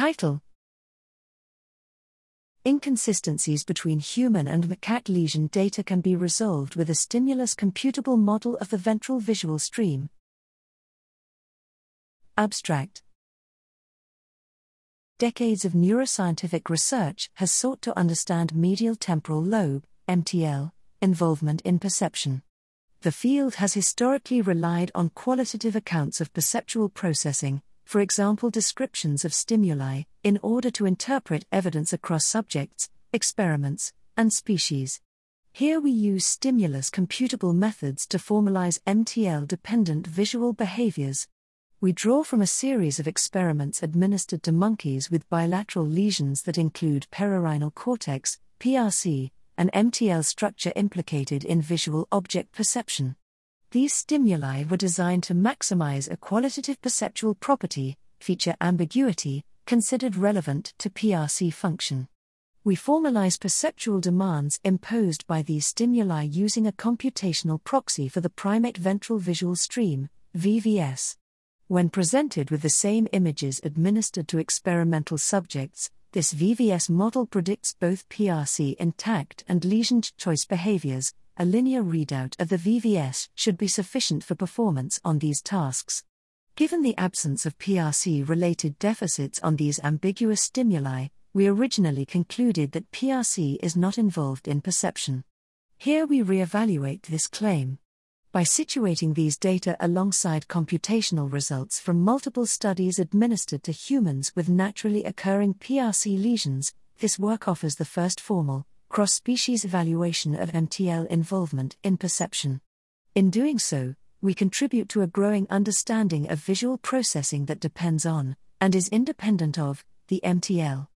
Title Inconsistencies between human and macaque lesion data can be resolved with a stimulus computable model of the ventral visual stream. Abstract Decades of neuroscientific research has sought to understand medial temporal lobe, MTL, involvement in perception. The field has historically relied on qualitative accounts of perceptual processing, for example, descriptions of stimuli, in order to interpret evidence across subjects, experiments, and species. Here we use stimulus computable methods to formalize MTL dependent visual behaviors. We draw from a series of experiments administered to monkeys with bilateral lesions that include perirhinal cortex, PRC, and MTL structure implicated in visual object perception. These stimuli were designed to maximize a qualitative perceptual property, feature ambiguity, considered relevant to PRC function. We formalize perceptual demands imposed by these stimuli using a computational proxy for the primate ventral visual stream, VVS. When presented with the same images administered to experimental subjects, this VVS model predicts both PRC intact and lesion choice behaviors, a linear readout of the VVS should be sufficient for performance on these tasks. Given the absence of PRC related deficits on these ambiguous stimuli, we originally concluded that PRC is not involved in perception. Here we re-evaluate this claim. By situating these data alongside computational results from multiple studies administered to humans with naturally occurring PRC lesions, this work offers the first formal, cross species evaluation of MTL involvement in perception. In doing so, we contribute to a growing understanding of visual processing that depends on, and is independent of, the MTL.